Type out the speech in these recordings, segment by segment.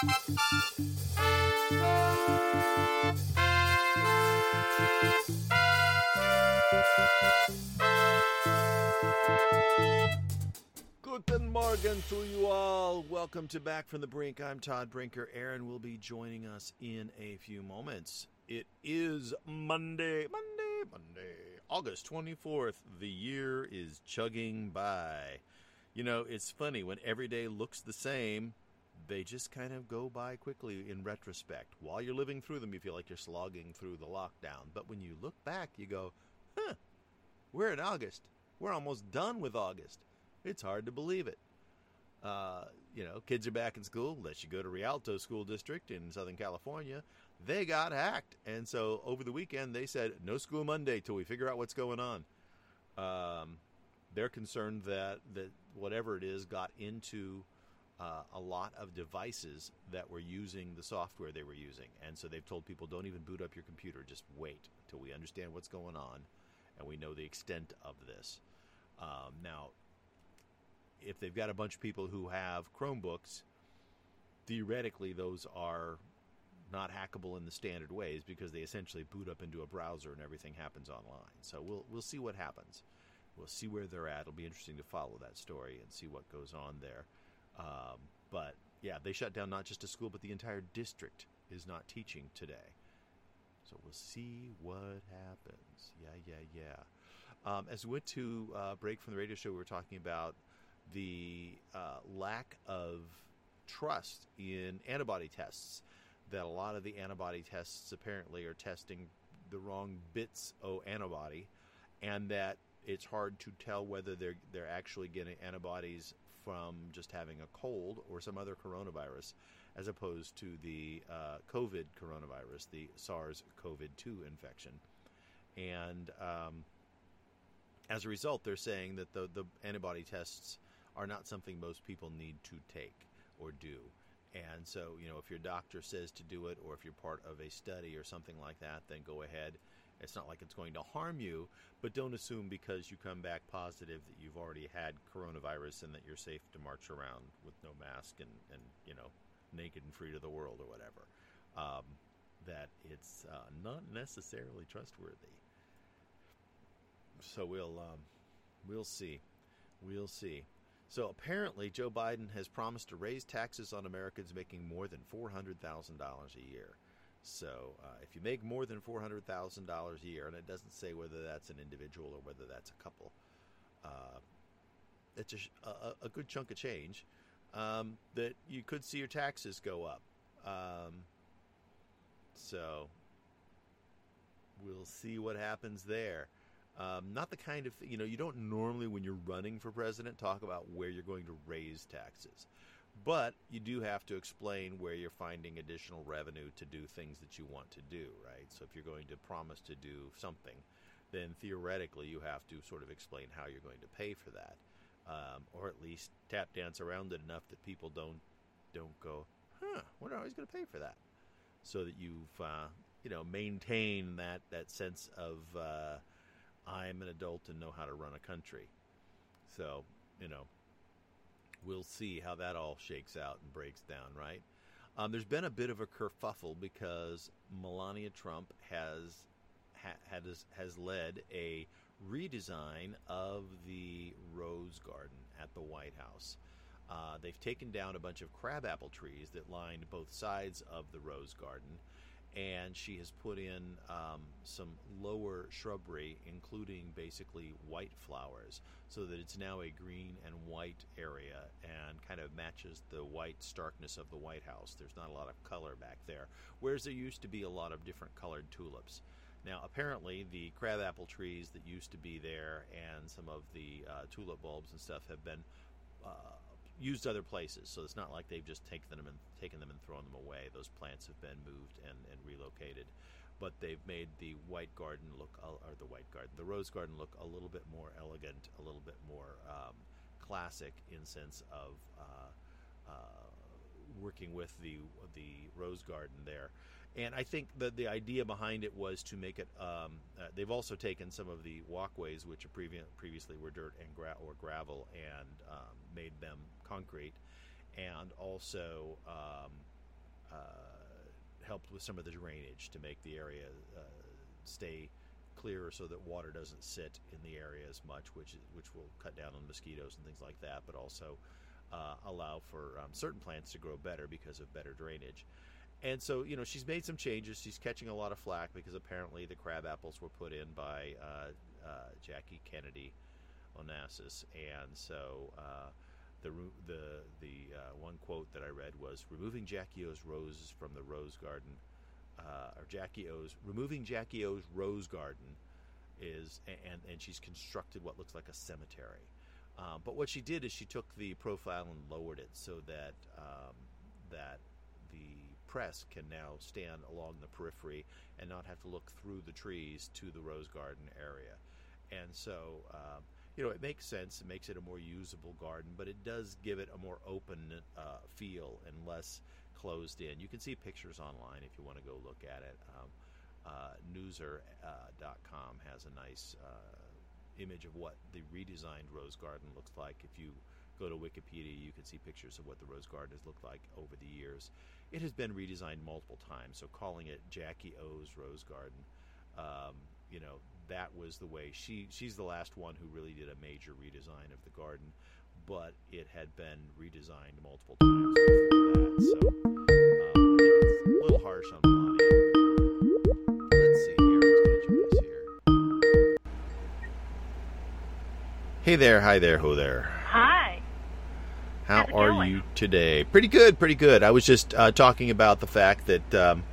Guten Morgen to you all. Welcome to Back from the Brink. I'm Todd Brinker. Aaron will be joining us in a few moments. It is Monday, Monday, Monday, August 24th. The year is chugging by. You know, it's funny when every day looks the same, they just kind of go by quickly in retrospect. While you're living through them, you feel like you're slogging through the lockdown. But when you look back, you go, huh, we're in August. We're almost done with August. It's hard to believe it. Uh, you know, kids are back in school, unless you go to Rialto School District in Southern California. They got hacked. And so over the weekend, they said, no school Monday till we figure out what's going on. Um, they're concerned that, that whatever it is got into uh, a lot of devices that were using the software they were using. And so they've told people don't even boot up your computer, just wait until we understand what's going on and we know the extent of this. Um, now, if they've got a bunch of people who have Chromebooks, theoretically those are not hackable in the standard ways because they essentially boot up into a browser and everything happens online. So we'll we'll see what happens. We'll see where they're at. It'll be interesting to follow that story and see what goes on there. Um, but yeah, they shut down not just a school, but the entire district is not teaching today. So we'll see what happens. Yeah, yeah, yeah. Um, as we went to uh, break from the radio show, we were talking about the uh, lack of trust in antibody tests. That a lot of the antibody tests apparently are testing the wrong bits of antibody, and that it's hard to tell whether they're they're actually getting antibodies from just having a cold or some other coronavirus, as opposed to the uh, COVID coronavirus, the SARS-CoV-2 infection, and um, as a result, they're saying that the the antibody tests are not something most people need to take or do. And so, you know, if your doctor says to do it, or if you're part of a study or something like that, then go ahead. It's not like it's going to harm you, but don't assume because you come back positive that you've already had coronavirus and that you're safe to march around with no mask and, and you know, naked and free to the world or whatever. Um, that it's uh, not necessarily trustworthy. So we'll um, we'll see, we'll see. So apparently, Joe Biden has promised to raise taxes on Americans making more than $400,000 a year. So uh, if you make more than $400,000 a year, and it doesn't say whether that's an individual or whether that's a couple, uh, it's a, a, a, good chunk of change um, that you could see your taxes go up. Um, so we'll see what happens there. Um, not the kind of you know you don't normally when you're running for president talk about where you're going to raise taxes, but you do have to explain where you're finding additional revenue to do things that you want to do, right? So if you're going to promise to do something, then theoretically you have to sort of explain how you're going to pay for that, um, or at least tap dance around it enough that people don't don't go, huh? What are I going to pay for that? So that you've uh, you know maintain that that sense of uh, I'm an adult and know how to run a country. So, you know, we'll see how that all shakes out and breaks down, right? Um, there's been a bit of a kerfuffle because Melania Trump has ha, has, has led a redesign of the Rose Garden at the White House. Uh, they've taken down a bunch of crabapple trees that lined both sides of the Rose Garden and she has put in um, some lower shrubbery, including basically white flowers, so that it's now a green and white area and kind of matches the white starkness of the White House. There's not a lot of color back there, whereas there used to be a lot of different colored tulips. Now, apparently, the crabapple trees that used to be there and some of the uh, tulip bulbs and stuff have been uh, used other places. So it's not like they've just taken them and taken them and thrown them away. Those plants have been moved and, and relocated, but they've made the white garden look or the white garden, the rose garden look a little bit more elegant, a little bit more um, classic in sense of. Uh, uh, working with the the rose garden there, and I think that the idea behind it was to make it. Um, uh, they've also taken some of the walkways, which previ- previously were dirt and gra- or gravel, and um, made them concrete, and also um, helped with some of the drainage to make the area uh, stay clearer so that water doesn't sit in the area as much, which which will cut down on mosquitoes and things like that, but also uh, allow for um, certain plants to grow better because of better drainage. And so, you know, she's made some changes. She's catching a lot of flack because apparently the crab apples were put in by uh, uh, Jackie Kennedy Onassis, and so uh, the the the uh, one quote that I read was removing Jackie O's roses from the rose garden, uh, or Jackie O's removing Jackie O's rose garden is and and she's constructed what looks like a cemetery. Uh, but what she did is she took the profile and lowered it so that um, that the press can now stand along the periphery and not have to look through the trees to the rose garden area. And so um, you know, it makes sense. It makes it a more usable garden, but it does give it a more open uh, feel and less closed in. You can see pictures online if you want to go look at it. Um, uh, Newser.com uh, has a nice uh, image of what the redesigned rose garden looks like. If you go to Wikipedia, you can see pictures of what the rose garden has looked like over the years. It has been redesigned multiple times, so calling it Jackie O's Rose Garden, um, you know, that was the way she she's the last one who really did a major redesign of the garden, but it had been redesigned multiple times that. So um, a little harsh on Melania. Let's see here. Who's going to join us here? Hey there, hi there, ho there. Hi. How are you today? Pretty good, pretty good. I was just uh, talking about the fact that um,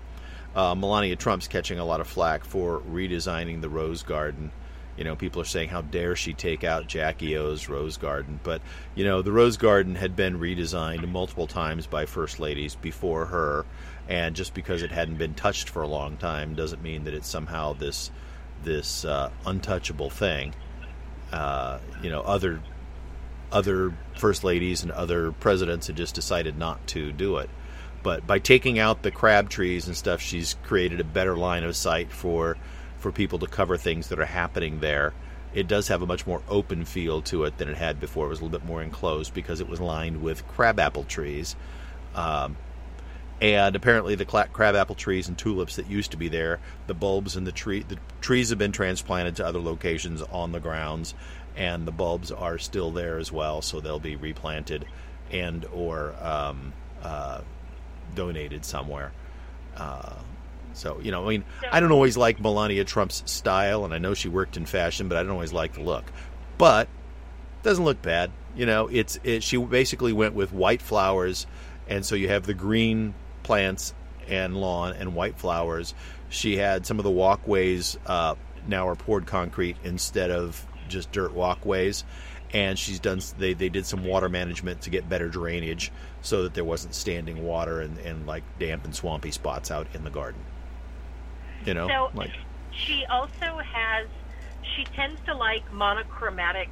uh, Melania Trump's catching a lot of flack for redesigning the Rose Garden. You know, people are saying, how dare she take out Jackie O's Rose Garden? But, you know, the Rose Garden had been redesigned multiple times by First Ladies before her. And just because it hadn't been touched for a long time doesn't mean that it's somehow this this uh, untouchable thing. Uh, you know, other other first ladies and other presidents had just decided not to do it. But by taking out the crab trees and stuff, she's created a better line of sight for for people to cover things that are happening there. It does have a much more open feel to it than it had before. It was a little bit more enclosed because it was lined with crabapple trees. Um, and apparently the crabapple trees and tulips that used to be there, the bulbs and the tree, the trees have been transplanted to other locations on the grounds, and the bulbs are still there as well, so they'll be replanted and or um, uh, donated somewhere. Uh, so you know, I mean, I don't always like Melania Trump's style, and I know she worked in fashion, but I don't always like the look. But it doesn't look bad. You know, it's it, she basically went with white flowers, and so you have the green plants and lawn and white flowers. She had some of the walkways uh, now are poured concrete instead of just dirt walkways, and she's done they, they did some water management to get better drainage so that there wasn't standing water and, and like damp and swampy spots out in the garden. You know so like she also has she tends to like monochromatic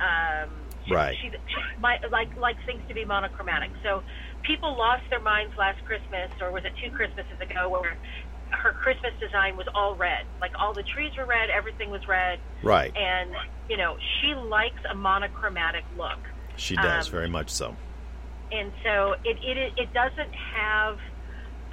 um she, right. she, she might like like things to be monochromatic. So people lost their minds last christmas or was it two christmases ago where her Christmas design was all red. Like all the trees were red, everything was red. Right. And you know, she likes a monochromatic look. She does um, very much so. And so it, it it doesn't have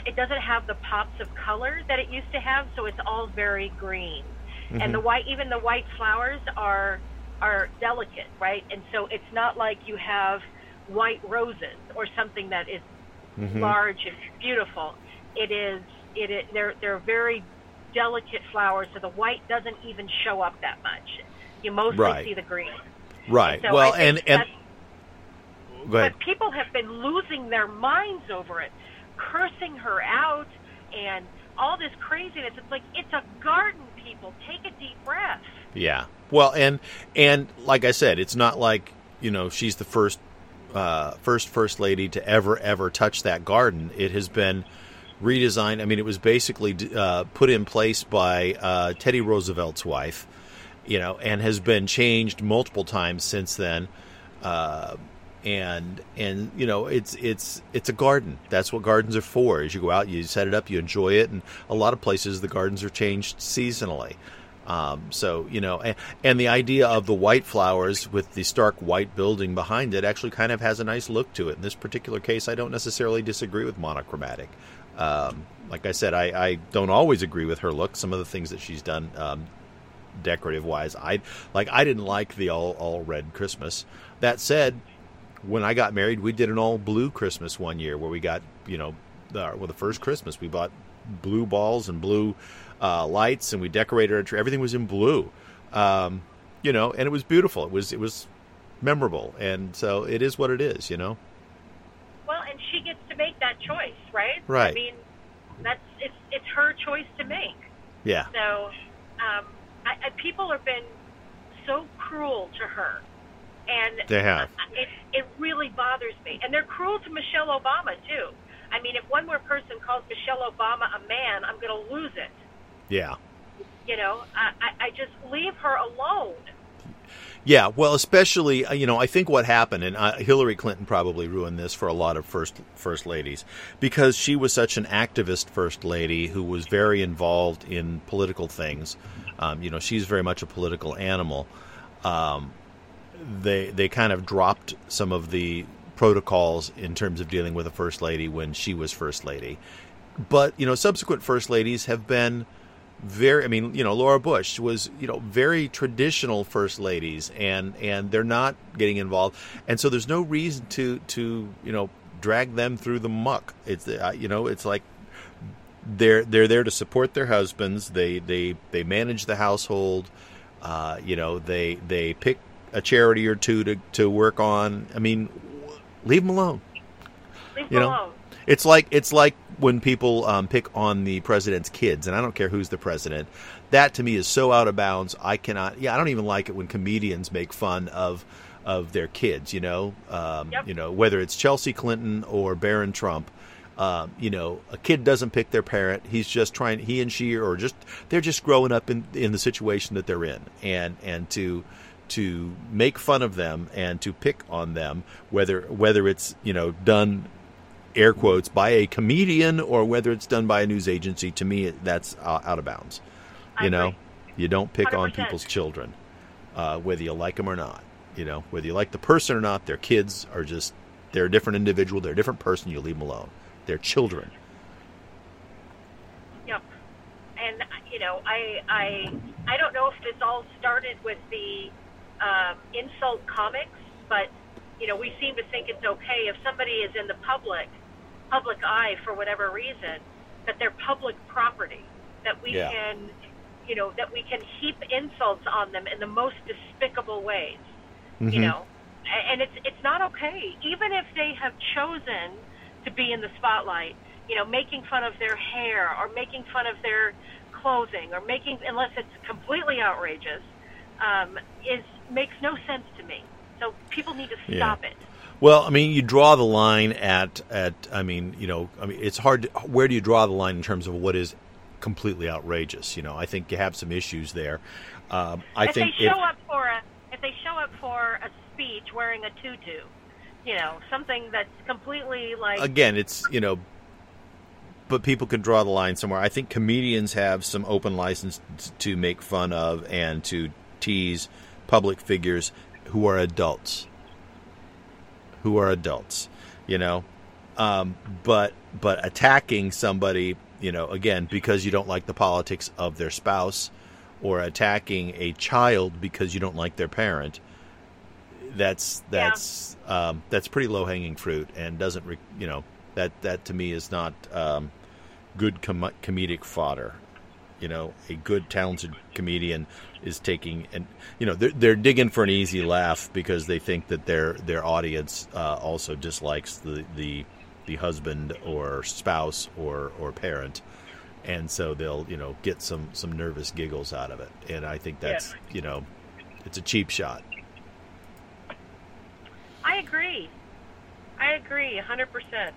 it doesn't have the pops of color that it used to have. So it's all very green. Mm-hmm. And the white, even the white flowers are are delicate, right? And so it's not like you have white roses or something that is mm-hmm. large and beautiful. It is it, it they're they're very delicate flowers, so the white doesn't even show up that much. You mostly right. see the green. Right. So well, and and go ahead. But people have been losing their minds over it, cursing her out, and all this craziness. It's like it's a garden. People, take a deep breath. Yeah. Well, and and like I said, it's not like you know she's the first uh, first first lady to ever ever touch that garden. It has been redesigned. I mean, it was basically uh, put in place by uh, Teddy Roosevelt's wife, you know, and has been changed multiple times since then. Uh, and and you know, it's it's it's a garden. That's what gardens are for. As you go out, you set it up, you enjoy it, and a lot of places the gardens are changed seasonally. Um, so you know, and, and, the idea of the white flowers with the stark white building behind it actually kind of has a nice look to it. In this particular case, I don't necessarily disagree with monochromatic. Um, like I said, I, I, don't always agree with her look. Some of the things that she's done, um, decorative wise, I like. I didn't like the all all red Christmas. That said, when I got married, we did an all blue Christmas one year where we got you know, the, well, the first Christmas we bought blue balls and blue uh, lights, and we decorated our tree. Everything was in blue, um, you know, and it was beautiful. It was it was memorable, and so it is what it is, you know. And she gets to make that choice, right? Right. I mean, that's it's it's her choice to make. Yeah. So, um, I, I, people have been so cruel to her, and they have. It it really bothers me, and they're cruel to Michelle Obama too. I mean, if one more person calls Michelle Obama a man, I'm going to lose it. Yeah. You know, I, I just leave her alone. Yeah, well, especially uh, you know, I think what happened, and uh, Hillary Clinton probably ruined this for a lot of first first ladies, because she was such an activist first lady who was very involved in political things. Um, you know, she's very much a political animal. Um, they they kind of dropped some of the protocols in terms of dealing with a first lady when she was first lady, but you know, subsequent first ladies have been very I mean, you know, Laura Bush was, you know, very traditional first ladies and and they're not getting involved. And so there's no reason to to, you know, drag them through the muck. It's uh, you know, it's like they're they're there to support their husbands. They they they manage the household. Uh, you know, they they pick a charity or two to to work on. I mean, leave them alone. Leave you know, alone. It's like it's like when people um, pick on the president's kids, and I don't care who's the president. That to me is so out of bounds. I cannot. Yeah, I don't even like it when comedians make fun of of their kids. You know, um, yep. you know whether it's Chelsea Clinton or Barron Trump. Um, you know, a kid doesn't pick their parent. He's just trying. He and she, or just they're just growing up in in the situation that they're in, and and to to make fun of them and to pick on them, whether whether it's you know done air quotes by a comedian or whether it's done by a news agency to me that's uh, out of bounds. You I know agree. you don't pick 100%. on people's children uh, whether you like them or not. You know whether you like the person or not their kids are just they're a different individual they're a different person you leave them alone. They're children. Yep. And you know i i i don't know if this all started with the um, insult comics but you know, we seem to think it's okay if somebody is in the public public eye for whatever reason that they're public property, that we yeah. can, you know, that we can heap insults on them in the most despicable ways, mm-hmm. you know, and it's it's not okay, even if they have chosen to be in the spotlight, you know, making fun of their hair or making fun of their clothing or making unless it's completely outrageous, um, is makes no sense. So people need to stop yeah. it. Well, I mean, you draw the line at at. I mean, you know, I mean, it's hard. To, where do you draw the line in terms of what is completely outrageous? You know, I think you have some issues there. Um, I if think they show if, up for a if they show up for a speech wearing a tutu, you know, something that's completely like again, it's you know, but people can draw the line somewhere. I think comedians have some open license to make fun of and to tease public figures who are adults who are adults, you know. Um, but but attacking somebody, you know, again because you don't like the politics of their spouse, or attacking a child because you don't like their parent, that's that's yeah. um, that's pretty low hanging fruit and doesn't re- you know that that to me is not um, good com- comedic fodder. You know, a good talented comedian is taking and you know they're, they're digging for an easy laugh because they think that their their audience uh, also dislikes the the the husband or spouse or or parent. And so they'll you know get some some nervous giggles out of it. And i think that's yeah. you know it's a cheap shot. I agree. I agree 100%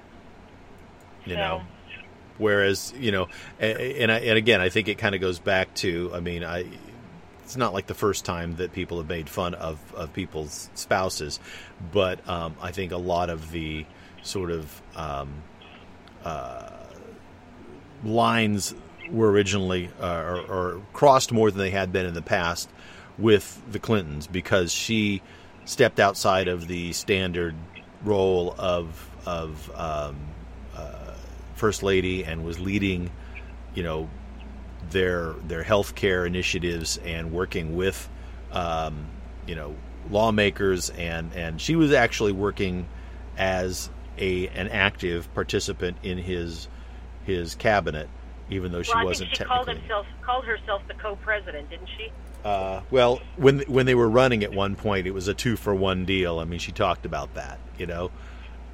you so. know whereas you know and, I, and again i think it kind of goes back to i mean i it's not like the first time that people have made fun of, of people's spouses, but um, I think a lot of the sort of um, uh, lines were originally uh, or, or crossed more than they had been in the past with the Clintons because she stepped outside of the standard role of of um, first lady and was leading, you know, their their healthcare initiatives and working with, um, you know, lawmakers and and she was actually working as a an active participant in his his cabinet, even though she well, wasn't she technically. called himself called herself the co-president, didn't she? Uh, well, when when they were running at one point, it was a two for one deal. I mean, she talked about that, you know,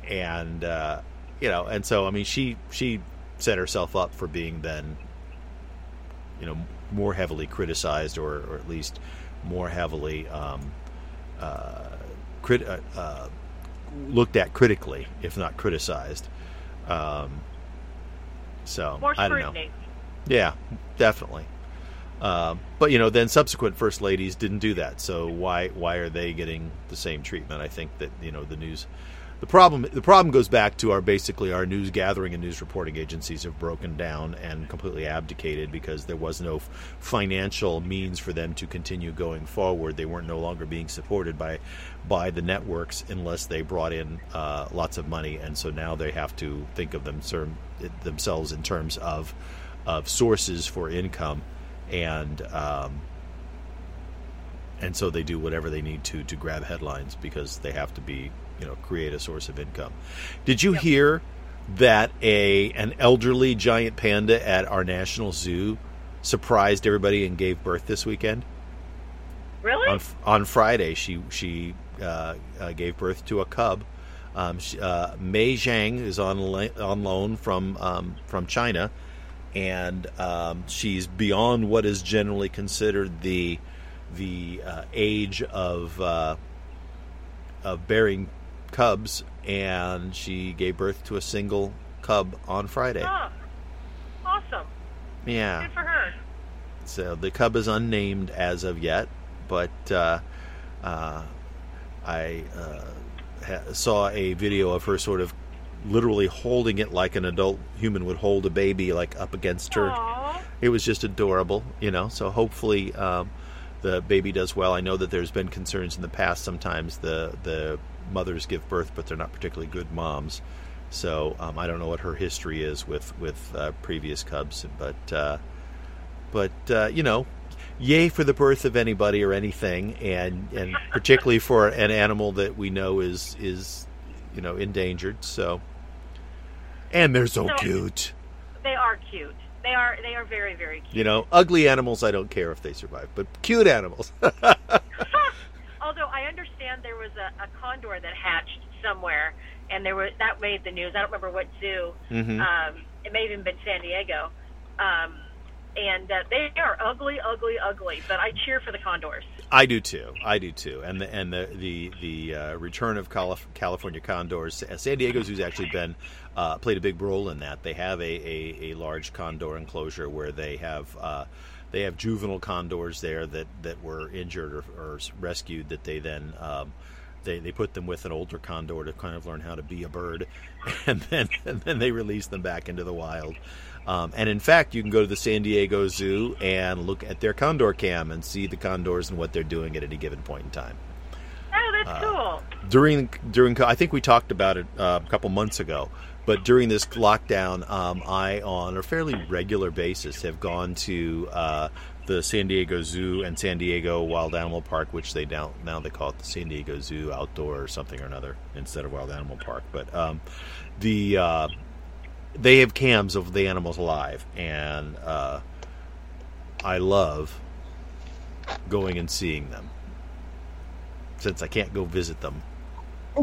and uh, you know, and so I mean, she she set herself up for being then, you know, more heavily criticized, or or at least more heavily um, uh, crit- uh, uh, looked at critically, if not criticized. Um, so More I don't know. Yeah, definitely. Um, but you know, then subsequent first ladies didn't do that. So why why are they getting the same treatment? I think that you know the news, the problem the problem goes back to our basically our news gathering and news reporting agencies have broken down and completely abdicated because there was no financial means for them to continue going forward. They weren't no longer being supported by by the networks unless they brought in uh, lots of money, and so now they have to think of them, themselves in terms of of sources for income and um, and so they do whatever they need to to grab headlines because they have to be you know create a source of income. Did you Yep. hear that a an elderly giant panda at our national zoo surprised everybody and gave birth this weekend? Really? On on Friday, she she uh, uh, gave birth to a cub. Um, she, uh, Mei Xiang is on la- on loan from um, from China, and um, she's beyond what is generally considered the the uh, age of uh, of bearing cubs, and she gave birth to a single cub on Friday. Ah, awesome. Yeah. Good for her. So the cub is unnamed as of yet, but uh, uh, I uh, ha- saw a video of her sort of literally holding it like an adult human would hold a baby, like up against her. Aw. It was just adorable, you know. So hopefully um, the baby does well. I know that there's been concerns in the past. Sometimes the the mothers give birth, but they're not particularly good moms. So um, I don't know what her history is with with uh, previous cubs, but uh, but uh, you know, yay for the birth of anybody or anything, and and particularly for an animal that we know is is you know endangered. So and they're so No. cute. They are cute. They are they are very very cute. You know, ugly animals, I don't care if they survive, but cute animals. Although I understand there was a, a condor that hatched somewhere, and there was that made the news. I don't remember what zoo. Mhm. Um, it may have even been San Diego. Um, and uh, they are ugly, ugly, ugly. But I cheer for the condors. I do too. I do too. And the and the the, the uh, return of Calif- California condors. uh, San Diego Zoo's actually been uh, played a big role in that. They have a, a, a large condor enclosure where they have uh, they have juvenile condors there that, that were injured or, or rescued. That they then um, they, they put them with an older condor to kind of learn how to be a bird, and then and then they release them back into the wild. Um, and in fact, you can go to the San Diego Zoo and look at their condor cam and see the condors and what they're doing at any given point in time. Oh, that's Uh, cool. During during I think we talked about it uh, a couple months ago, but during this lockdown, um, I on a fairly regular basis have gone to uh, the San Diego Zoo and San Diego Wild Animal Park, which they now now they call it the San Diego Zoo Outdoor or something or another instead of Wild Animal Park. But um, the uh, they have cams of the animals alive, and uh, I love going and seeing them since I can't go visit them.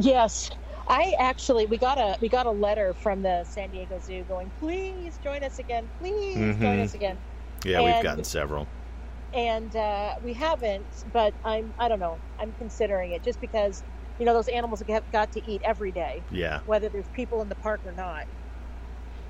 Yes. I actually we got a we got a letter from the San Diego Zoo going, please join us again, please join Mhm. us again. Yeah, we've gotten several. And uh, we haven't, but I'm I don't know. I'm considering it just because you know those animals have got to eat every day, Yeah, whether there's people in the park or not.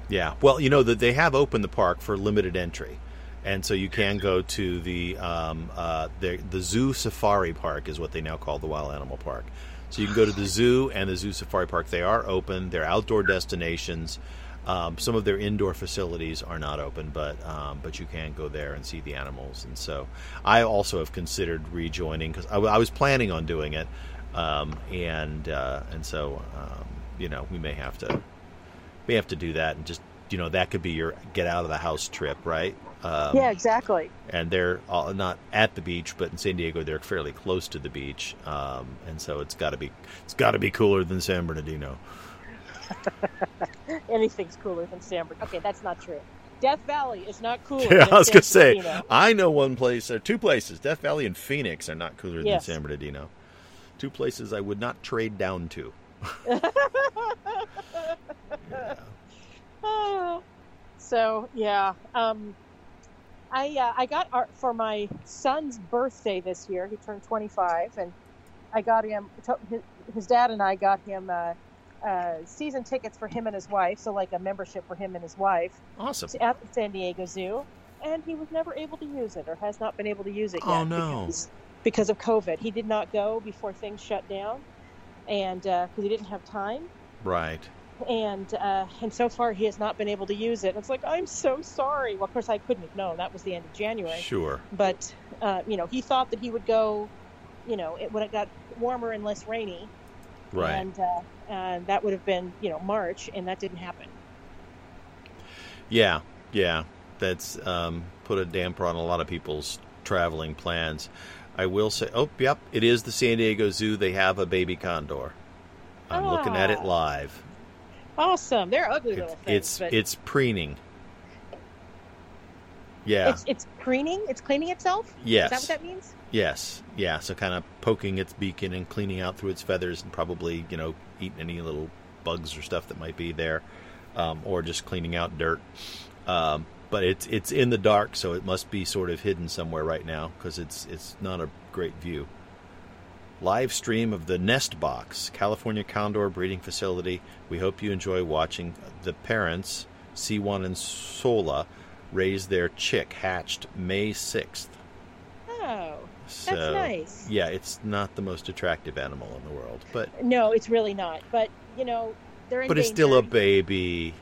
yeah. Well, you know that they have opened the park for limited entry, and so you can go to the um, uh, the the Zoo Safari Park is what they now call the Wild Animal Park. So you can go to the zoo and the Zoo Safari Park. They are open. They're outdoor destinations. Um, some of their indoor facilities are not open, but um, but you can go there and see the animals. And so I also have considered rejoining because I, w- I was planning on doing it, um, and uh, and so um, you know we may have to we have to do that and just you know that could be your get out of the house trip, right? Um, yeah, exactly. and they're all, not at the beach, but in San Diego they're fairly close to the beach, um, and so it's got to be it's got to be cooler than San Bernardino. Anything's cooler than San Bernardino. Okay, that's not true. Death Valley is not cooler. Yeah, I was San gonna say Bernardino. I know one place or two places, Death Valley and Phoenix, are not cooler Yes. than San Bernardino. Two places I would not trade down to. Yeah. Ah. so yeah, um, I uh, I got art for my son's birthday this year. He turned 25, and I got him. His, his dad and I got him uh, uh, season tickets for him and his wife, so like a membership for him and his wife Awesome. to- at the San Diego Zoo. And he was never able to use it, or has not been able to use it yet. Oh, no. Because, because of COVID, he did not go before things shut down, and because he didn't have time Right. And uh, and so far he has not been able to use it. It's like I'm so sorry. Well, of course I couldn't have known. That was the end of January. Sure. But uh, you know, he thought that he would go. You know, it, when it got warmer and less rainy, Right. and uh, and that would have been you know March, and that didn't happen. Yeah, yeah, that's um, put a damper on a lot of people's traveling plans. I will say, oh, yep, it is the San Diego Zoo. They have a baby condor. I'm looking at it Ah. live. Awesome. They're ugly It's little things, it's, but it's preening. Yeah. it's it's preening. It's cleaning itself. yes. Is that what that means? Yes. Yeah. So kind of poking its beak in and cleaning out through its feathers and probably you know eating any little bugs or stuff that might be there, um, or just cleaning out dirt. Um, but it's it's in the dark, so it must be sort of hidden somewhere right now because it's it's not a great view. Live stream of the Nest Box, California Condor Breeding Facility. We hope you enjoy watching the parents, C1 and Sola, raise their chick hatched May 6th. Oh, So, that's nice. yeah, it's not the most attractive animal in the world, but No, it's really not. But you know, they're but it's still a baby.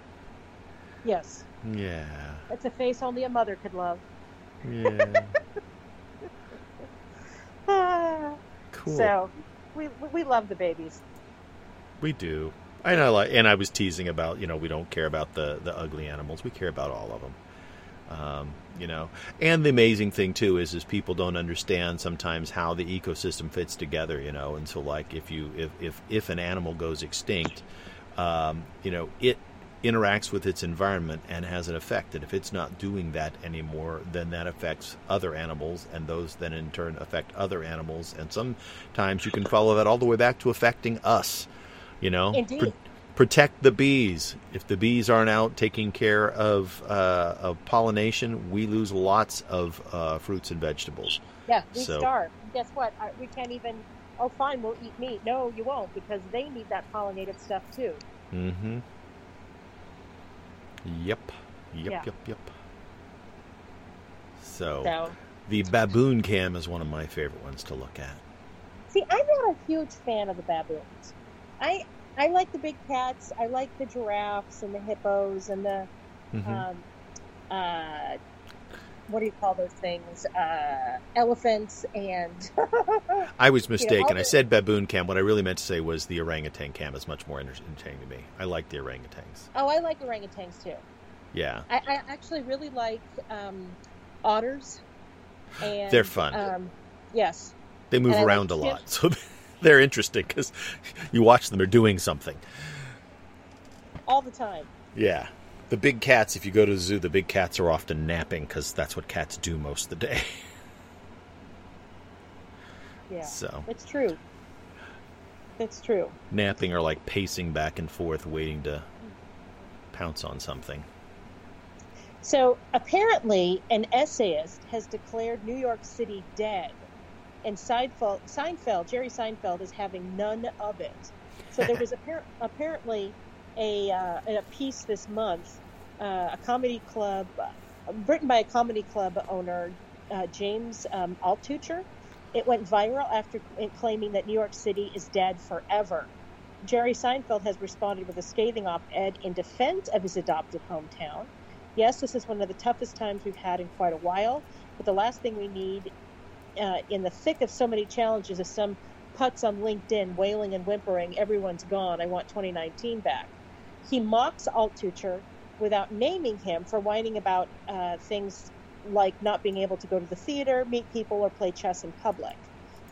Yes, Yeah, that's a face only a mother could love. yeah, Ah. Cool. So we we love the babies. We do. And I like, and I was teasing about, you know, we don't care about the the ugly animals. We care about all of them. Um, you know, and the amazing thing too is, is people don't understand sometimes how the ecosystem fits together. You know, and so like if you if if if an animal goes extinct, um, you know, it interacts with its environment and has an effect. And if it's not doing that anymore, then that affects other animals, and those then in turn affect other animals. And sometimes you can follow that all the way back to affecting us. You know, Pro- protect the bees. If the bees aren't out taking care of uh, of pollination, we lose lots of uh, fruits and vegetables. Yeah, we So- starve. Guess what? We can't even. Oh, fine, we'll eat meat. No, you won't because they need that pollinated stuff too. Mm-hmm. Yep. Yep. Yeah. Yep. Yep. So, So, the baboon cam is one of my favorite ones to look at. see, I'm not a huge fan of the baboons. I I like the big cats. I like the giraffes and the hippos and the Mhm. um, uh, what do you call those things? Uh, elephants and I was mistaken. I said baboon cam. What I really meant to say was the orangutan cam is much more entertaining to me. I like the orangutans. oh, I like orangutans too. Yeah. I, I actually really like um, otters. And, They're fun. Um, yes. They move And I like around a lot, so they're interesting because you watch them; they're doing something. all the time. Yeah, the big cats. If you go to the zoo, the big cats are often napping because that's what cats do most of the day. Yeah, So it's true. It's true. napping or like pacing back and forth, waiting to pounce on something. So apparently, an essayist has declared New York City dead, and Seinfeld, Seinfeld, Jerry Seinfeld, is having none of it. So there was appar- apparently a, uh, a piece this month, uh, a comedy club, written by a comedy club owner, uh, James um, Altucher. It went viral after claiming that New York City is dead forever. Jerry Seinfeld has responded with a scathing op ed in defense of his adopted hometown. Yes, this is one of the toughest times we've had in quite a while, but the last thing we need uh, in the thick of so many challenges is some putz on LinkedIn wailing and whimpering, everyone's gone, I want 2019 back. He mocks Altucher without naming him for whining about uh, things like not being able to go to the theater, meet people, or play chess in public.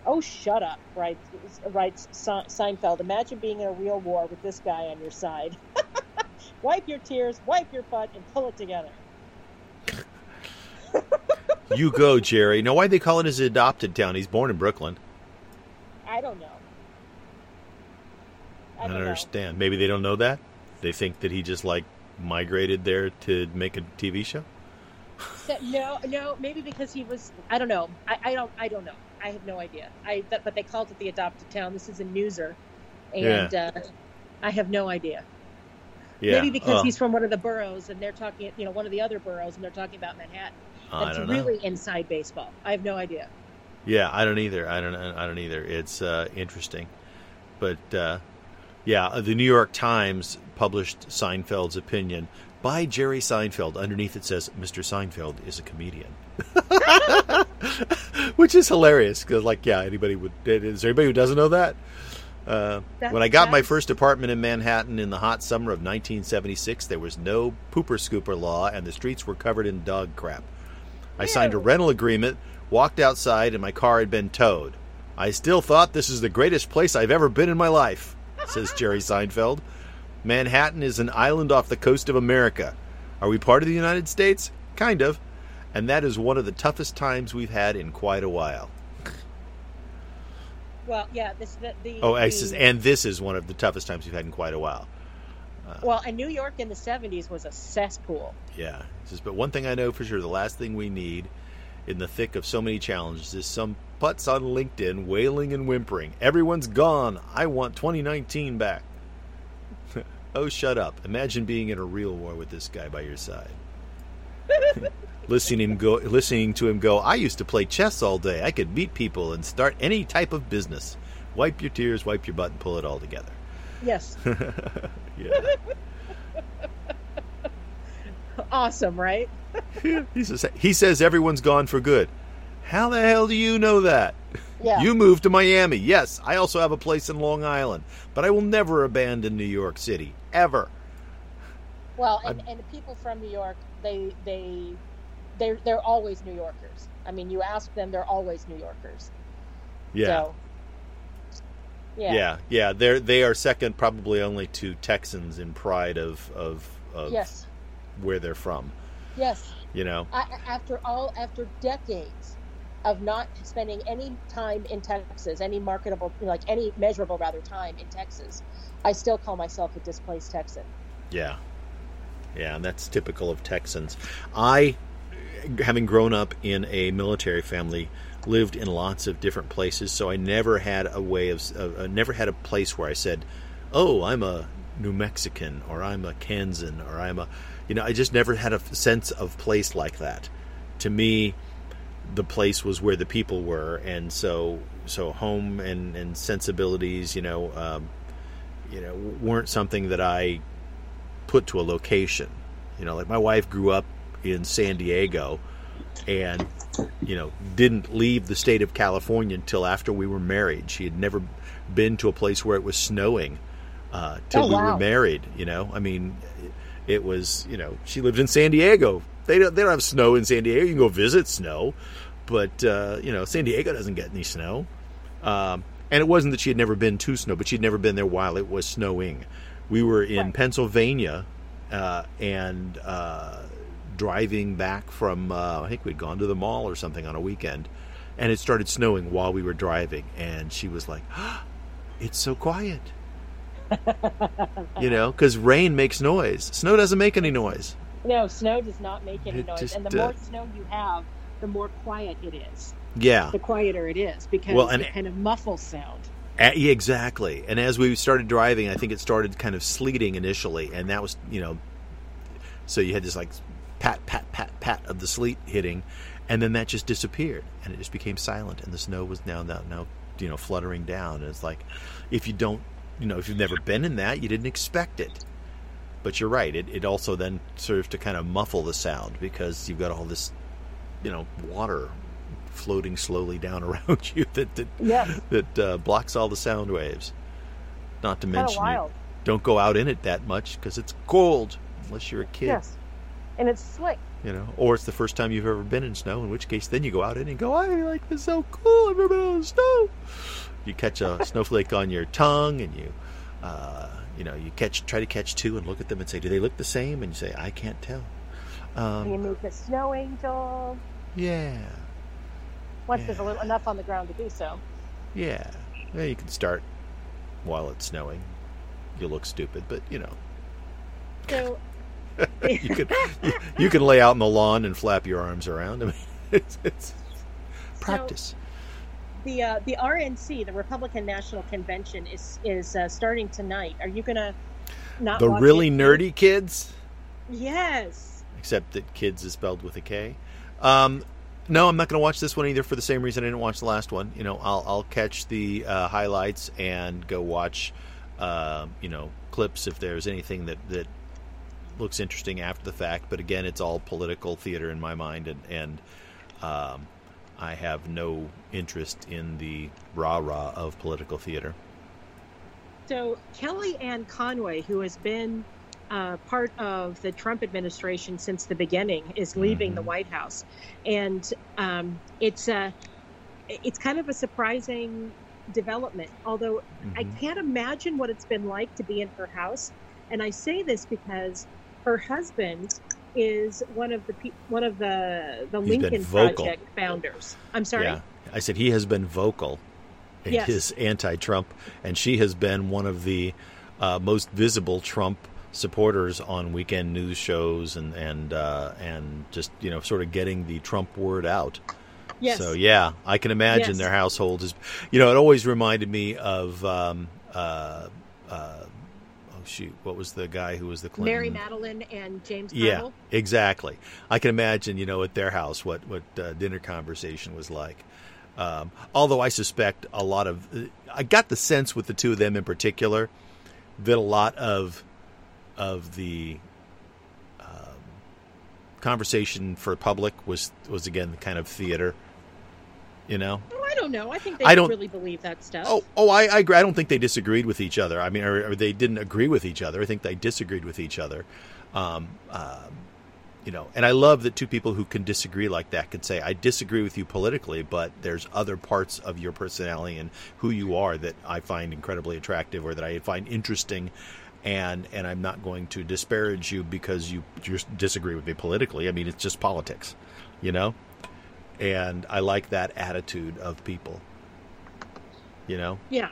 Oh, shut up, writes, writes Seinfeld. Imagine being in a real war with this guy on your side. wipe your tears, wipe your butt, and pull it together. you go, Jerry. Now, why they call it his adopted town? He's born in Brooklyn. I don't know. I don't, I don't understand. Maybe they don't know that. They think that he just like migrated there to make a TV show. No, no, maybe because he was. I don't know. I, I don't. I don't know. I have no idea. I but they called it the adopted town. This is a newser, and yeah. uh, I have no idea. Yeah. Maybe because oh. he's from one of the boroughs, and they're talking, you know, one of the other boroughs, and they're talking about Manhattan. That's really know. inside baseball. I have no idea. Yeah, I don't either. I don't. I don't either. It's uh, interesting, but uh, yeah, uh, the New York Times published Seinfeld's opinion by Jerry Seinfeld. Underneath it says, "Mr. Seinfeld is a comedian." which is hilarious because, like, yeah, anybody would. Is there anybody who doesn't know that? Uh, when I got my first apartment in Manhattan in the hot summer of 1976, there was no pooper scooper law, and the streets were covered in dog crap. I signed a rental agreement, walked outside, and my car had been towed. I still thought this is the greatest place I've ever been in my life, says Jerry Seinfeld. Manhattan is an island off the coast of America. Are we part of the United States? Kind of and that is one of the toughest times we've had in quite a while. Well, yeah, this the, the oh, the, says, and this is one of the toughest times we've had in quite a while. Uh, well, and New York in the '70s was a cesspool. Yeah, says, but one thing I know for sure: the last thing we need in the thick of so many challenges is some putz on LinkedIn wailing and whimpering. Everyone's gone. I want 2019 back. Oh, shut up! Imagine being in a real war with this guy by your side. listening go listening to him go i used to play chess all day. I could meet people and start any type of business. Wipe your tears wipe your butt and pull it all together. Yes. Yeah. Awesome right? He says he says everyone's gone for good. How the hell do you know that? Yeah. you moved to miami. Yes i also have a place in long island but i will never abandon new york city ever well and, and people from new york they they they're they're always New Yorkers. I mean, you ask them, they're always New Yorkers. Yeah. So, yeah. Yeah, yeah. They're they are second, probably only to Texans in pride of of, of yes. where they're from. Yes. You know, I, after all, after decades of not spending any time in Texas, any marketable, like any measurable rather time in Texas, I still call myself a displaced Texan. Yeah. Yeah, and that's typical of Texans. I having grown up in a military family, lived in lots of different places, so I never had a way of, uh, never had a place where I said, "Oh, I'm a New Mexican," or "I'm a Kansan," or "I'm a," you know, I just never had a sense of place like that. To me, the place was where the people were, and so so home and and sensibilities, you know, um, you know, weren't something that I put to a location. You know, like my wife grew up in San Diego and you know didn't leave the state of California until after we were married. She had never been to a place where it was snowing uh, till oh, wow. we were married. You know, I mean, it was you know she lived in San Diego. They don't they don't have snow in San Diego. You can go visit snow, but uh, you know San Diego doesn't get any snow. Um, and it wasn't that she had never been to snow, but she'd never been there while it was snowing. We were in right. Pennsylvania, uh, and uh, driving back from uh, I think we'd gone to the mall or something on a weekend, and it started snowing while we were driving, and she was like, oh, "It's so quiet." you know, because rain makes noise. Snow doesn't make any noise. No, snow does not make any it noise, just, and the more snow you have, the more quiet it is. Yeah, the quieter it is because well, and, it kind of muffles sound. exactly. And as we started driving, I think it started kind of sleeting initially, and that was you know, so you had this like pat, pat, pat, pat of the sleet hitting, and then that just disappeared, and it just became silent, and the snow was now now, now you know fluttering down. And it's like if you don't you know if you've never been in that, you didn't expect it. But you're right. It it also then serves to kind of muffle the sound because you've got all this, you know, water floating slowly down around you that that Yes. that uh, blocks all the sound waves. Not to mention, you don't go out in it that much because it's cold unless you're a kid. Yes. And it's slick. You know, or it's the first time you've ever been in snow, in which case then you go out in and go, I like this so cool. I've never been on snow. You catch a snowflake on your tongue, and you, uh, you know, you catch try to catch two and look at them and say, do they look the same? And you say, I can't tell. And you Um, make a snow angel. yeah, Once there's a little enough on the ground to do so. yeah. Well, you can start while it's snowing. You look stupid, but you know, So you can you, you can lay out in the lawn and flap your arms around. I mean, it's, it's practice. the uh, the RNC, the Republican National Convention, is is uh, starting tonight. Are you gonna not the really it? nerdy kids. Yes. except that kids is spelled with a K. Um, no, I'm not going to watch this one either for the same reason I didn't watch the last one. You know, I'll I'll catch the uh, highlights and go watch, uh, you know, clips if there's anything that that looks interesting after the fact. But again, it's all political theater in my mind, and and um, I have no interest in the rah rah of political theater. So Kellyanne Conway, who has been uh, part of the Trump administration since the beginning, is leaving the Mhm. White House, and um, it's a it's kind of a surprising development. Although I Mhm. can't imagine what it's been like to be in her house, and I say this because her husband is one of the one of the the He's Lincoln. Project founders. I'm sorry. Yeah, I said he has been vocal in Yes. his anti-Trump, and she has been one of the uh, most visible Trump supporters on weekend news shows and and uh, and just you know sort of getting the Trump word out. Yes. So yeah, I can imagine Yes. their household is. You know, it always reminded me of. Um, uh, uh, oh shoot, what was the guy who was the Clinton? Mary Matalin and James Yeah, exactly. I can imagine, you know, at their house what what uh, dinner conversation was like. Um, although I suspect a lot of, I got the sense with the two of them in particular that a lot of of the um, conversation for public was was again the kind of theater. You know, Oh, I don't know. I think they I don't- really believe that stuff. Oh, oh, I, I agree. I don't think they disagreed with each other. I mean, or, or they didn't agree with each other. I think they disagreed with each other. Um, um, you know, and I love that two people who can disagree like that could say, "I disagree with you politically, but there's other parts of your personality and who you are that I find incredibly attractive or that I find interesting." And and I'm not going to disparage you because you just disagree with me politically. I mean, it's just politics, you know. And I like that attitude of people. You know. Yeah.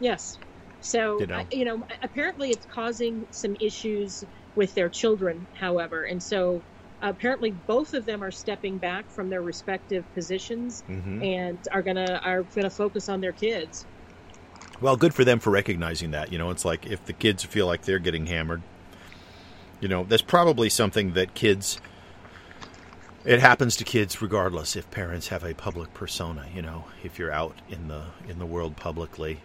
Yes. So, You know. I- you know, apparently it's causing some issues with their children, however. And so apparently both of them are stepping back from their respective positions Mm-hmm. and are to are going to focus on their kids. Well, good for them for recognizing that. You know, it's like if the kids feel like they're getting hammered, you know, that's probably something that kids. It happens to kids regardless if parents have a public persona. You know, if you're out in the in the world publicly,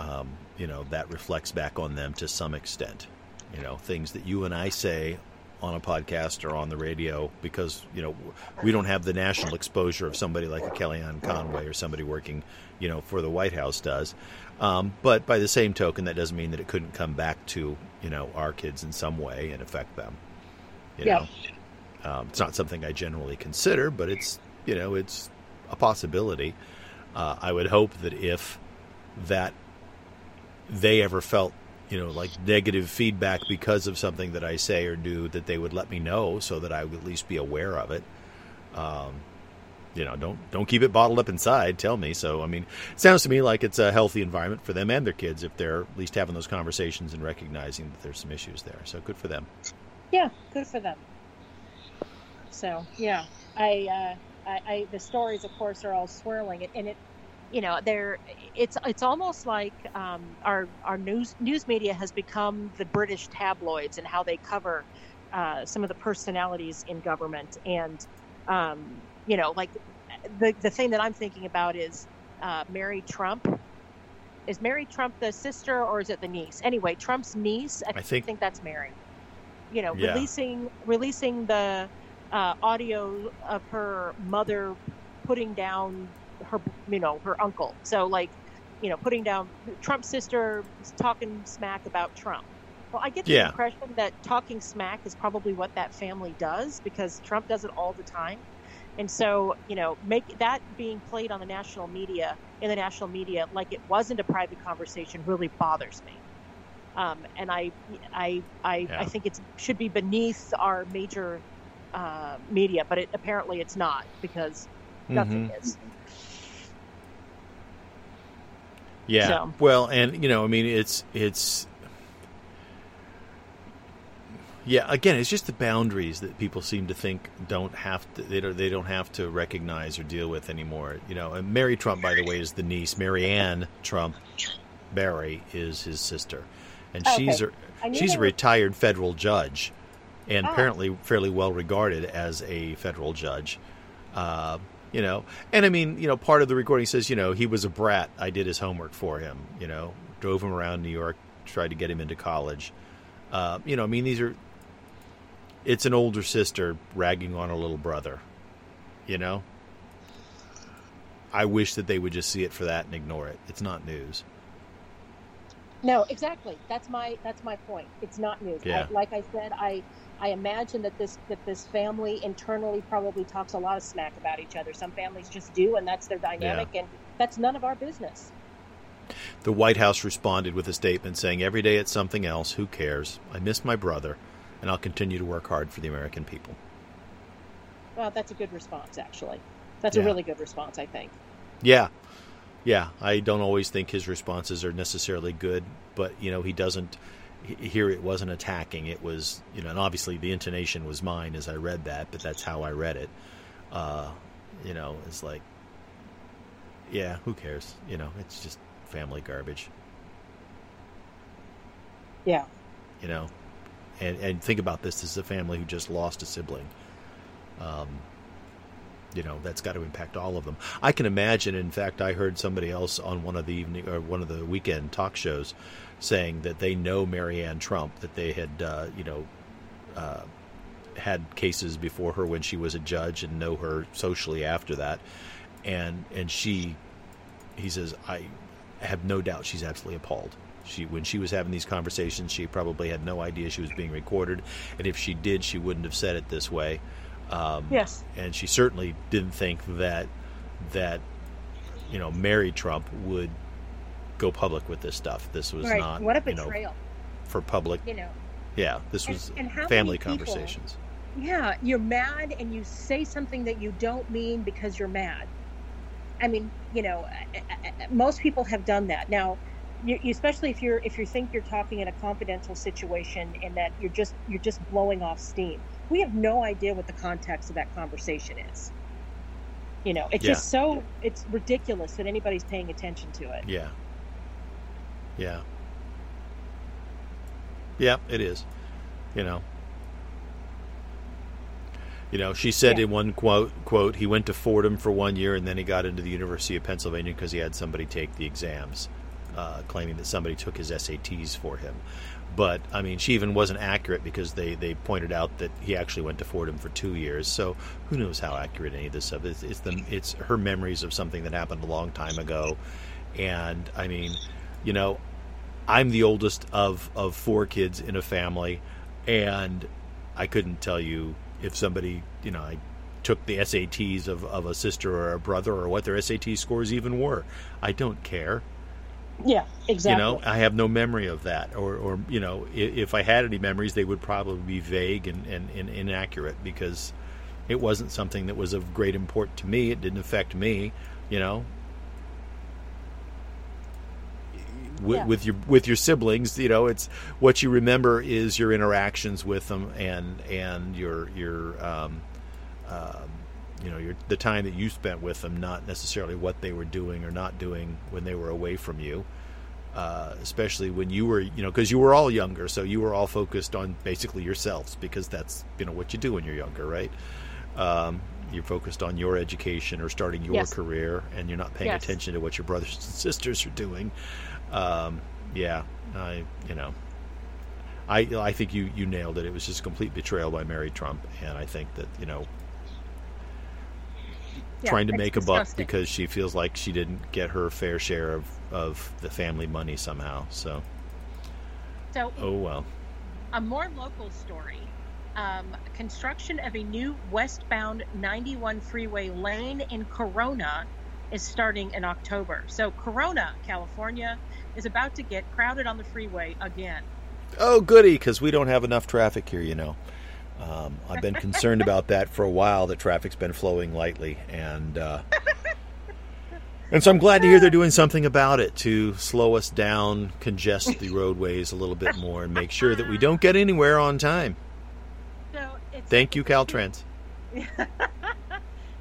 um, you know that reflects back on them to some extent. You know, things that you and I say on a podcast or on the radio because you know we don't have the national exposure of somebody like a Kellyanne Conway or somebody working, you know, for the White House does. Um, but by the same token, that doesn't mean that it couldn't come back to you know our kids in some way and affect them. You Yeah. know, um, it's not something I generally consider, but it's you know it's a possibility. Uh, I would hope that if that they ever felt you know like negative feedback because of something that I say or do, that they would let me know so that I would at least be aware of it. Um, you know, don't don't keep it bottled up inside. Tell me. So, I mean, sounds to me like it's a healthy environment for them and their kids if they're at least having those conversations and recognizing that there's some issues there. So, good for them. Yeah, good for them. So yeah, I, uh, I, I the stories, of course, are all swirling, and it, you know, they're it's it's almost like um, our our news news media has become the British tabloids and how they cover uh, some of the personalities in government, and um, you know, like the the thing that I'm thinking about is uh, Mary Trump. is Mary Trump the sister or is it the niece? Anyway, Trump's niece. I, I think- think that's Mary. You know, Yeah. releasing releasing the uh, audio of her mother putting down her, you know, her uncle. So like, you know, putting down Trump's sister talking smack about Trump. Well, I get the Yeah. impression that talking smack is probably what that family does because Trump does it all the time. And so, you know, make that being played on the national media in the national media like it wasn't a private conversation really bothers me. Um, and I, I, I, Yeah. I think it should be beneath our major uh, media, but it, apparently it's not because nothing Mhm. is. Yeah. So- Well, and you know, I mean, it's it's yeah. Again, it's just the boundaries that people seem to think don't have to they don't they don't have to recognize or deal with anymore. You know, and Mary Trump, by the way, is the niece. Maryanne Trump Barry is his sister, and Okay. she's a she's a was- retired federal judge, and Ah. apparently fairly well regarded as a federal judge. Uh, you know, and I mean, you know, part of the recording says, you know, he was a brat. I did his homework for him. You know, drove him around New York, tried to get him into college. Uh, you know, I mean, these are. It's an older sister ragging on a little brother. You know. I wish that they would just see it for that and ignore it. It's not news. No, exactly. That's my that's my point. It's not news. Yeah. I, like I said, I I imagine that this that this family internally probably talks a lot of smack about each other. Some families just do, and that's their dynamic, and that's none of our business. The White House responded with a statement saying, Every day it's something else. Who cares? I miss my brother, and I'll continue to work hard for the American people. Well, that's a good response, actually. That's Yeah. a really good response, I think. Yeah. Yeah. I don't always think his responses are necessarily good, but, you know, he doesn't. Here it wasn't attacking. It was, you know, and obviously the intonation was mine as I read that, but that's how I read it. Uh, you know, it's like, yeah, who cares? You know, it's just family garbage. Yeah. you know and and think about this this is a family who just lost a sibling. Um you know that's got to impact all of them. I can imagine in fact i heard somebody else on one of the evening or one of the weekend talk shows saying that they know maryanne trump that they had uh, you know uh, had cases before her when she was a judge and know her socially after that. And and she he says i have no doubt she's absolutely appalled she when she was having these conversations she probably had no idea she was being recorded and if she did she wouldn't have said it this way um, Yes. and she certainly didn't think that that you know Mary Trump would go public with this stuff this was right. not what a you know betrayal. for public You know. yeah this was and how family people- conversations Yeah, you're mad and you say something that you don't mean because you're mad. I mean, you know, most people have done that. Now, you, especially if you're if you think you're talking in a confidential situation and that you're just you're just blowing off steam. We have no idea what the context of that conversation is. You know, it's Yeah. just so it's ridiculous that anybody's paying attention to it. Yeah. Yeah. Yeah, it is. You know. You know, she said Yeah. in one quote, "quote He went to Fordham for one year, and then he got into the University of Pennsylvania because he had somebody take the exams, uh, claiming that somebody took his SATs for him." But I mean, she even wasn't accurate because they, they pointed out that he actually went to Fordham for two years. So who knows how accurate any of this stuff is? It's the it's her memories of something that happened a long time ago, and I mean, you know, I'm the oldest of of four kids in a family, and I couldn't tell you if somebody, you know, I took the SATs of, of a sister or a brother or what their SAT scores even were. I don't care. Yeah, exactly. You know, I have no memory of that. Or, or you know, if, if I had any memories, they would probably be vague and, and, and inaccurate because it wasn't something that was of great import to me. It didn't affect me, you know. With, Yeah. with your with your siblings, you know, it's what you remember is your interactions with them and and your your um, um, you know your the time that you spent with them, not necessarily what they were doing or not doing when they were away from you. Uh, especially when you were, you know, because you were all younger, so you were all focused on basically yourselves because that's you know what you do when you're younger, right? Um, you're focused on your education or starting your Yes. career, and you're not paying Yes. attention to what your brothers and sisters are doing. Um, yeah, I you know, I I think you you nailed it. It was just complete betrayal by Mary Trump, and I think that you know Yeah, trying to make a buck because she feels like she didn't get her fair share of of the family money somehow. So So, oh well. a more local story. Um, construction of a new westbound 91 freeway lane in Corona is starting in October. So, Corona, California, is about to get crowded on the freeway again. Oh, goody, because we don't have enough traffic here, you know. Um, I've been concerned about that for a while. That traffic's been flowing lightly, and uh, and so I'm glad to hear they're doing something about it to slow us down, congest the roadways a little bit more, and make sure that we don't get anywhere on time. So, it's Thank you, Caltrans.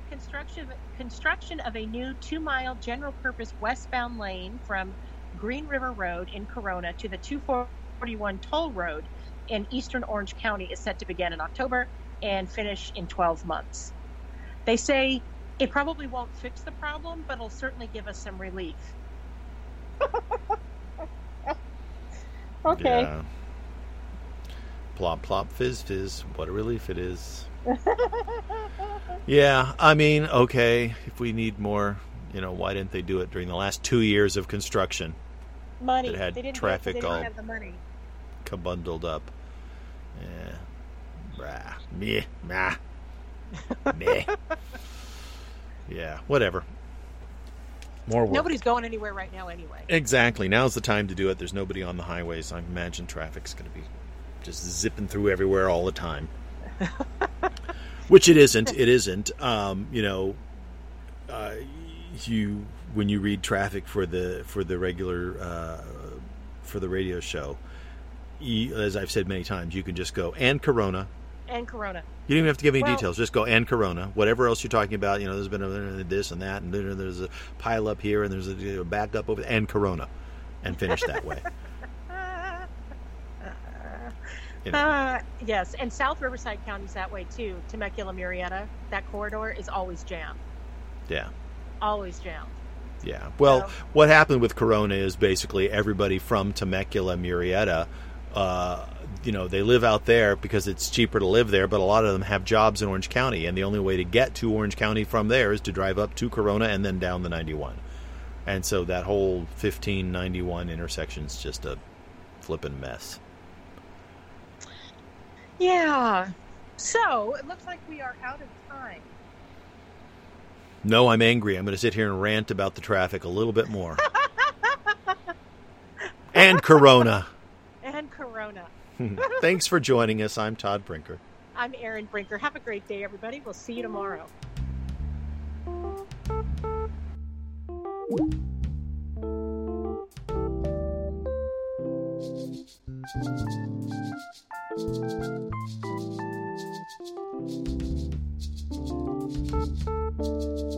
construction construction of a new two-mile general-purpose westbound lane from Green River Road in Corona to the 241 toll road in eastern Orange County is set to begin in October and finish in 12 months. They say it probably won't fix the problem, but it'll certainly give us some relief. okay. Yeah. Plop, plop, fizz, fizz. What a relief it is. Yeah, I mean, okay, if we need more, you know, why didn't they do it during the last two years of construction? Money. It had they didn't traffic have, they didn't all- have the money. Kabundled up. Yeah. Brah. Meh. Nah. Meh. Yeah, whatever. More work. Nobody's going anywhere right now anyway. Exactly. Now's the time to do it. There's nobody on the highways. I imagine traffic's going to be just zipping through everywhere all the time. Which it isn't. It isn't. Um, you know, uh, you when you read traffic for the for the regular uh, for the radio show, you, as I've said many times, you can just go and Corona. And Corona. You don't even have to give any Well- details. Just go and Corona. Whatever else you're talking about, you know, there's been a, this and that, and there's a pile up here, and there's a you know, back over and Corona, and finish that way. You know. Uh, yes, and South Riverside County's that way too. Temecula, Murrieta, that corridor is always jammed. Yeah, Always jammed. yeah. Well, So- what happened with Corona is basically everybody from Temecula, Murrieta, uh, you know, they live out there because it's cheaper to live there, but a lot of them have jobs in Orange County, and the only way to get to Orange County from there is to drive up to Corona and then down the 91. And so that whole 1591 intersection is just a flippin' mess. Yeah. So it looks like we are out of time. No, I'm angry. I'm going to sit here and rant about the traffic a little bit more. and Corona. Corona. Thanks for joining us. I'm Todd Brinker. I'm Erin Brinker. Have a great day, everybody. We'll see you tomorrow. Thank